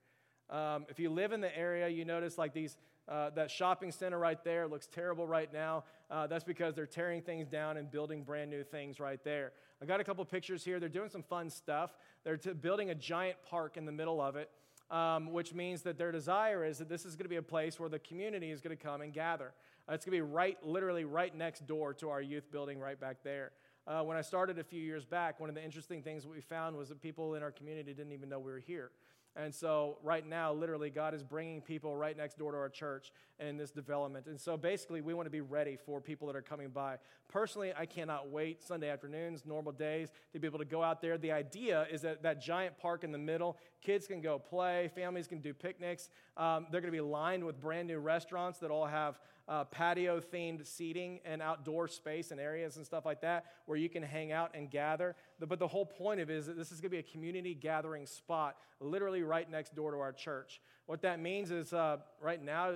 Um, if you live in the area, you notice like these, uh, that shopping center right there looks terrible right now. Uh, that's because they're tearing things down and building brand new things right there. I got a couple pictures here. They're doing some fun stuff. They're t- building a giant park in the middle of it, um, which means that their desire is that this is going to be a place where the community is going to come and gather. Uh, it's going to be right, literally right next door to our youth building right back there. Uh, when I started a few years back, one of the interesting things we found was that people in our community didn't even know we were here. And so, right now, literally, God is bringing people right next door to our church in this development. And so, basically, we want to be ready for people that are coming by. Personally, I cannot wait Sunday afternoons, normal days, to be able to go out there. The idea is that that giant park in the middle, kids can go play, families can do picnics. Um, they're going to be lined with brand new restaurants that all have uh, patio themed seating and outdoor space and areas and stuff like that where you can hang out and gather. But the whole point of it is that this is going to be a community gathering spot, literally right next door to our church. What that means is uh, right now,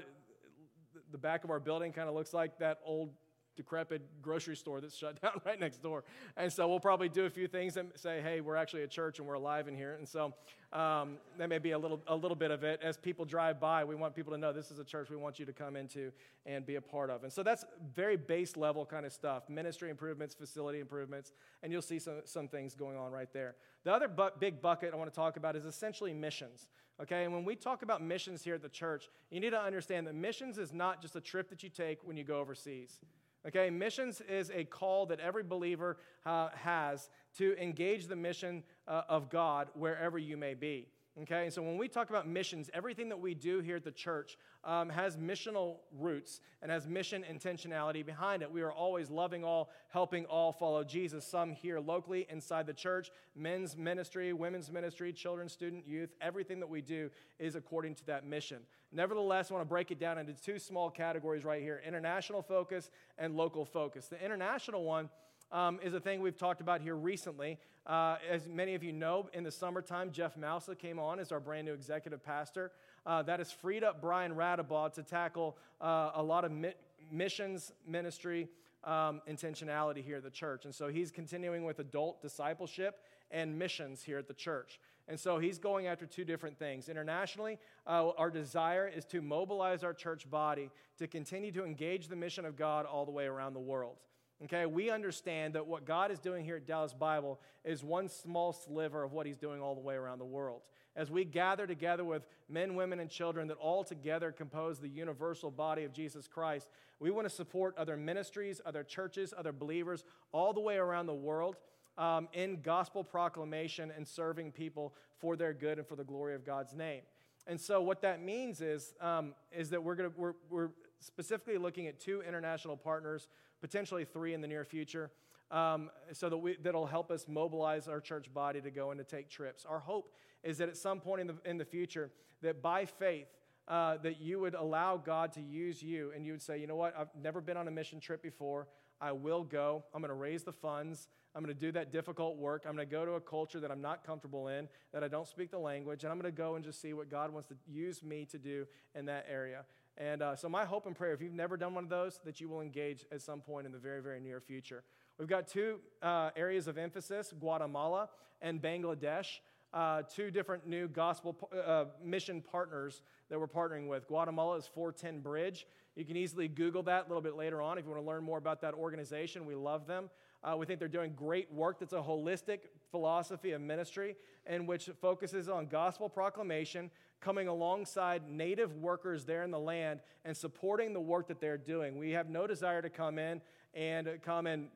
the back of our building kind of looks like that old decrepit grocery store that's shut down right next door. And so we'll probably do a few things and say, hey, we're actually a church and we're alive in here. And so um, that may be a little, a little bit of it. As people drive by, we want people to know this is a church we want you to come into and be a part of. And so that's very base level kind of stuff ministry improvements, facility improvements, and you'll see some, some things going on right there. The other bu- big bucket I want to talk about is essentially missions. Okay, and when we talk about missions here at the church, you need to understand that missions is not just a trip that you take when you go overseas. Okay, missions is a call that every believer uh, has to engage the mission uh, of God wherever you may be. Okay, and so when we talk about missions, everything that we do here at the church um, has missional roots and has mission intentionality behind it. We are always loving all, helping all follow Jesus. Some here locally inside the church, men's ministry, women's ministry, children's, student, youth, everything that we do is according to that mission. Nevertheless, I want to break it down into two small categories right here international focus and local focus. The international one um, is a thing we've talked about here recently. Uh, as many of you know, in the summertime, Jeff Mousa came on as our brand new executive pastor. Uh, that has freed up Brian Radabaugh to tackle uh, a lot of mi- missions ministry um, intentionality here at the church. And so he's continuing with adult discipleship and missions here at the church. And so he's going after two different things. Internationally, uh, our desire is to mobilize our church body to continue to engage the mission of God all the way around the world. Okay, we understand that what God is doing here at Dallas Bible is one small sliver of what He's doing all the way around the world. As we gather together with men, women, and children that all together compose the universal body of Jesus Christ, we want to support other ministries, other churches, other believers all the way around the world um, in gospel proclamation and serving people for their good and for the glory of God's name. And so, what that means is, um, is that we're, gonna, we're, we're specifically looking at two international partners, potentially three in the near future, um, so that we, that'll help us mobilize our church body to go and to take trips. Our hope is that at some point in the, in the future, that by faith, uh, that you would allow God to use you and you would say, you know what, I've never been on a mission trip before. I will go. I'm going to raise the funds. I'm going to do that difficult work. I'm going to go to a culture that I'm not comfortable in, that I don't speak the language, and I'm going to go and just see what God wants to use me to do in that area. And uh, so, my hope and prayer, if you've never done one of those, that you will engage at some point in the very, very near future. We've got two uh, areas of emphasis Guatemala and Bangladesh. Uh, two different new gospel uh, mission partners that we're partnering with. Guatemala is 410 Bridge. You can easily Google that a little bit later on if you want to learn more about that organization. We love them. Uh, we think they're doing great work that's a holistic philosophy of ministry in which focuses on gospel proclamation, coming alongside native workers there in the land and supporting the work that they're doing. We have no desire to come in and come and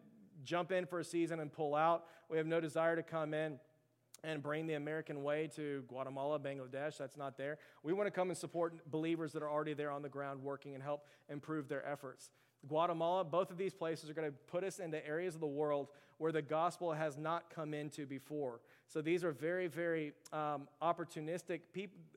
jump in for a season and pull out. We have no desire to come in and bring the American way to Guatemala, Bangladesh. That's not there. We want to come and support believers that are already there on the ground working and help improve their efforts. Guatemala, both of these places are going to put us into areas of the world where the gospel has not come into before. So these are very, very um, opportunistic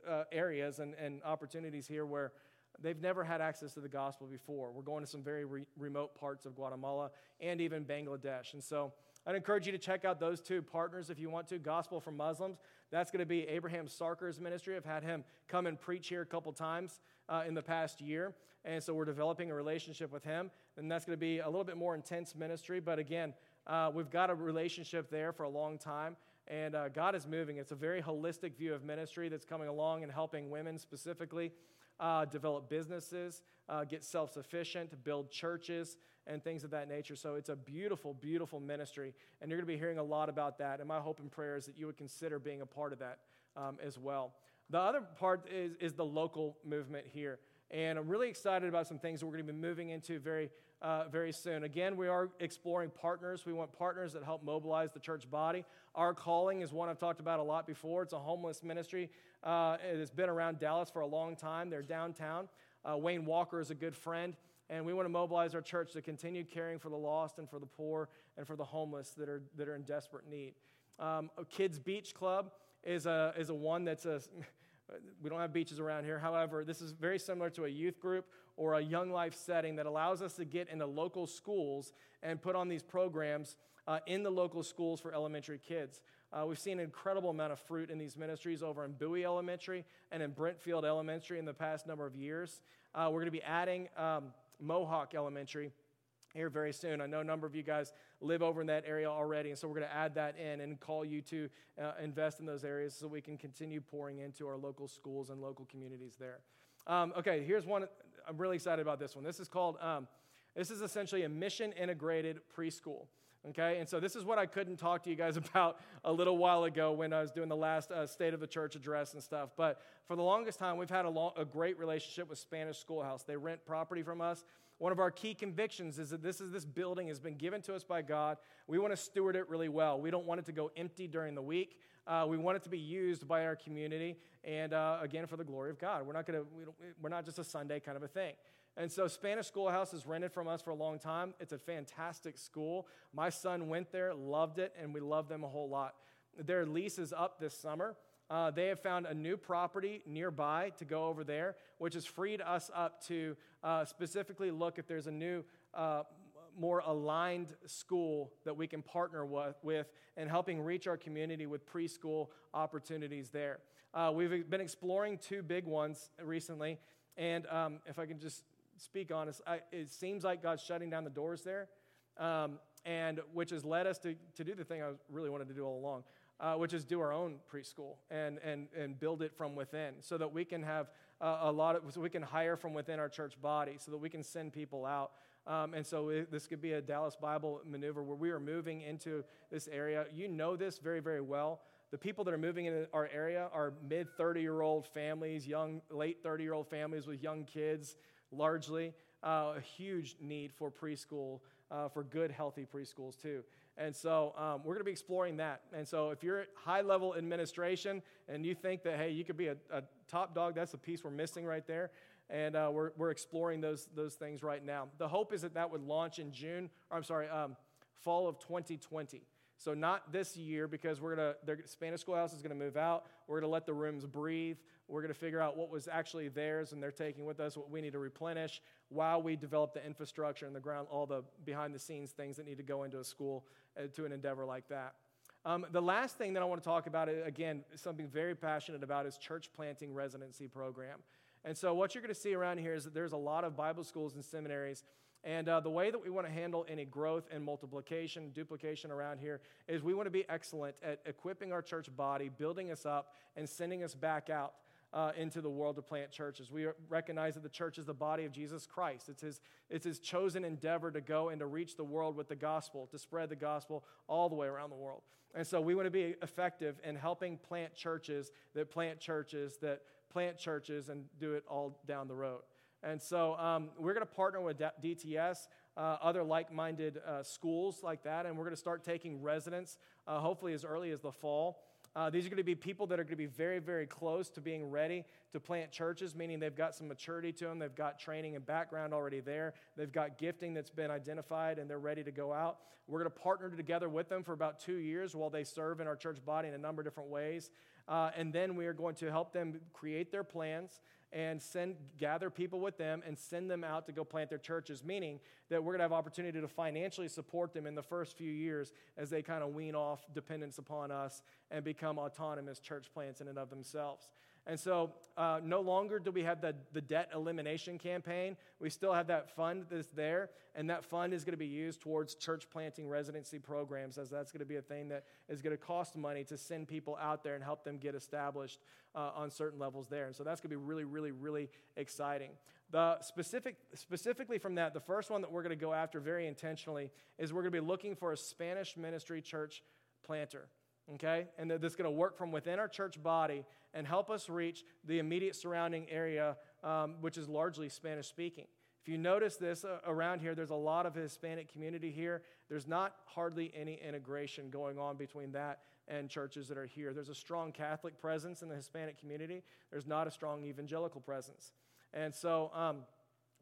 uh, areas and, and opportunities here where they've never had access to the gospel before. We're going to some very re- remote parts of Guatemala and even Bangladesh. And so I'd encourage you to check out those two partners if you want to. Gospel for Muslims. That's going to be Abraham Sarker's ministry. I've had him come and preach here a couple times uh, in the past year. And so we're developing a relationship with him. And that's going to be a little bit more intense ministry. But again, uh, we've got a relationship there for a long time. And uh, God is moving. It's a very holistic view of ministry that's coming along and helping women specifically uh, develop businesses, uh, get self sufficient, build churches, and things of that nature. So it's a beautiful, beautiful ministry. And you're going to be hearing a lot about that. And my hope and prayer is that you would consider being a part of that um, as well. The other part is, is the local movement here. And I'm really excited about some things that we're going to be moving into very, uh, very soon. Again, we are exploring partners. We want partners that help mobilize the church body. Our calling is one I've talked about a lot before. It's a homeless ministry. Uh, it has been around Dallas for a long time. They're downtown. Uh, Wayne Walker is a good friend. And we want to mobilize our church to continue caring for the lost and for the poor and for the homeless that are, that are in desperate need. Um, Kids Beach Club is a, is a one that's a We don't have beaches around here. However, this is very similar to a youth group or a young life setting that allows us to get into local schools and put on these programs uh, in the local schools for elementary kids. Uh, we've seen an incredible amount of fruit in these ministries over in Bowie Elementary and in Brentfield Elementary in the past number of years. Uh, we're going to be adding um, Mohawk Elementary here very soon. I know a number of you guys live over in that area already, and so we're going to add that in and call you to uh, invest in those areas so we can continue pouring into our local schools and local communities there. Um, okay, here's one. I'm really excited about this one. This is called, um, this is essentially a mission integrated preschool. Okay, and so this is what I couldn't talk to you guys about a little while ago when I was doing the last uh, State of the Church address and stuff. But for the longest time, we've had a, a great relationship with Spanish Schoolhouse. They rent property from us. One of our key convictions is that this is this building has been given to us by God. We want to steward it really well. We don't want it to go empty during the week. Uh, we want it to be used by our community, and uh, again for the glory of God. We're not going to. We we're not just a Sunday kind of a thing. And so Spanish Schoolhouse is rented from us for a long time. It's a fantastic school. My son went there, loved it, and we love them a whole lot. Their lease is up this summer. Uh, they have found a new property nearby to go over there, which has freed us up to uh, specifically look if there's a new uh, more aligned school that we can partner with and helping reach our community with preschool opportunities there. Uh, we've been exploring two big ones recently, and um, if I can just speak honest, I, it seems like God's shutting down the doors there, um, and which has led us to, to do the thing I really wanted to do all along, uh, which is do our own preschool and, and, and build it from within so that we can have uh, a lot of, so we can hire from within our church body, so that we can send people out. Um, and so it, this could be a Dallas Bible maneuver where we are moving into this area. You know this very, very well. The people that are moving into our area are mid 30 year old families, young, late 30 year old families with young kids, largely. Uh, a huge need for preschool, uh, for good, healthy preschools, too. And so um, we're going to be exploring that. And so if you're at high level administration and you think that, hey, you could be a, a top dog, that's the piece we're missing right there. And uh, we're, we're exploring those, those things right now. The hope is that that would launch in June, or I'm sorry, um, fall of 2020. So not this year because we're gonna the Spanish schoolhouse is gonna move out. We're gonna let the rooms breathe. We're gonna figure out what was actually theirs and they're taking with us, what we need to replenish while we develop the infrastructure and the ground, all the behind the scenes things that need to go into a school uh, to an endeavor like that. Um, the last thing that I want to talk about, uh, again, something very passionate about, is church planting residency program. And so, what you're going to see around here is that there's a lot of Bible schools and seminaries. And uh, the way that we want to handle any growth and multiplication, duplication around here is we want to be excellent at equipping our church body, building us up, and sending us back out uh, into the world to plant churches. We recognize that the church is the body of Jesus Christ. It's his, it's his chosen endeavor to go and to reach the world with the gospel, to spread the gospel all the way around the world. And so we want to be effective in helping plant churches that plant churches that plant churches and do it all down the road. And so um, we're going to partner with DTS, uh, other like minded uh, schools like that, and we're going to start taking residents, uh, hopefully as early as the fall. Uh, these are going to be people that are going to be very, very close to being ready to plant churches, meaning they've got some maturity to them, they've got training and background already there, they've got gifting that's been identified, and they're ready to go out. We're going to partner together with them for about two years while they serve in our church body in a number of different ways. Uh, and then we are going to help them create their plans and send gather people with them and send them out to go plant their churches meaning that we're going to have opportunity to financially support them in the first few years as they kind of wean off dependence upon us and become autonomous church plants in and of themselves and so uh, no longer do we have the, the debt elimination campaign. We still have that fund that's there, and that fund is going to be used towards church planting residency programs, as that's going to be a thing that is going to cost money to send people out there and help them get established uh, on certain levels there. And so that's going to be really, really, really exciting. The specific, specifically from that, the first one that we're going to go after very intentionally is we're going to be looking for a Spanish ministry church planter okay? And that that's going to work from within our church body and help us reach the immediate surrounding area, um, which is largely Spanish speaking. If you notice this uh, around here, there's a lot of Hispanic community here. There's not hardly any integration going on between that and churches that are here. There's a strong Catholic presence in the Hispanic community, there's not a strong evangelical presence. And so um,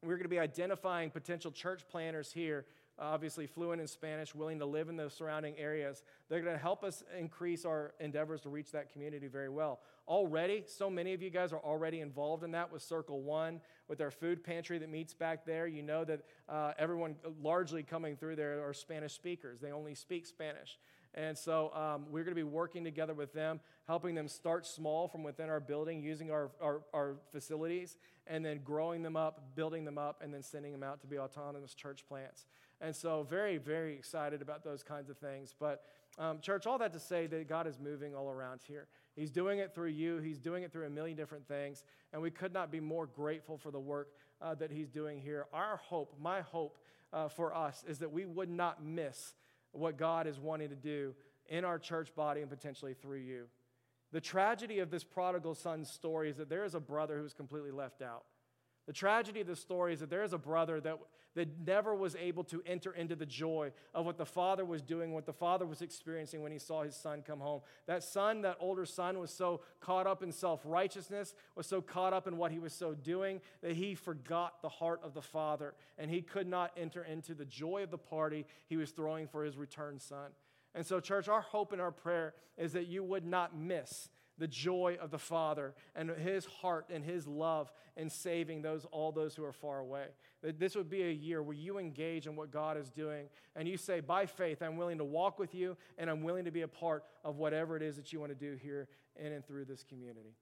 we're going to be identifying potential church planners here obviously fluent in Spanish, willing to live in the surrounding areas. They're going to help us increase our endeavors to reach that community very well. Already, so many of you guys are already involved in that with Circle One, with our food pantry that meets back there. You know that uh, everyone largely coming through there are Spanish speakers, they only speak Spanish. And so um, we're going to be working together with them, helping them start small from within our building, using our, our, our, facilities, and then growing them up, building them up, and then sending them out to be autonomous church plants. And so, very, very excited about those kinds of things. But, um, church, all that to say that God is moving all around here. He's doing it through you, He's doing it through a million different things. And we could not be more grateful for the work uh, that He's doing here. Our hope, my hope uh, for us, is that we would not miss what God is wanting to do in our church body and potentially through you. The tragedy of this prodigal son's story is that there is a brother who's completely left out. The tragedy of the story is that there is a brother that, that never was able to enter into the joy of what the father was doing, what the father was experiencing when he saw his son come home. That son, that older son, was so caught up in self righteousness, was so caught up in what he was so doing, that he forgot the heart of the father, and he could not enter into the joy of the party he was throwing for his returned son. And so, church, our hope and our prayer is that you would not miss the joy of the Father and his heart and his love in saving those, all those who are far away. That this would be a year where you engage in what God is doing and you say, by faith, I'm willing to walk with you and I'm willing to be a part of whatever it is that you want to do here in and through this community.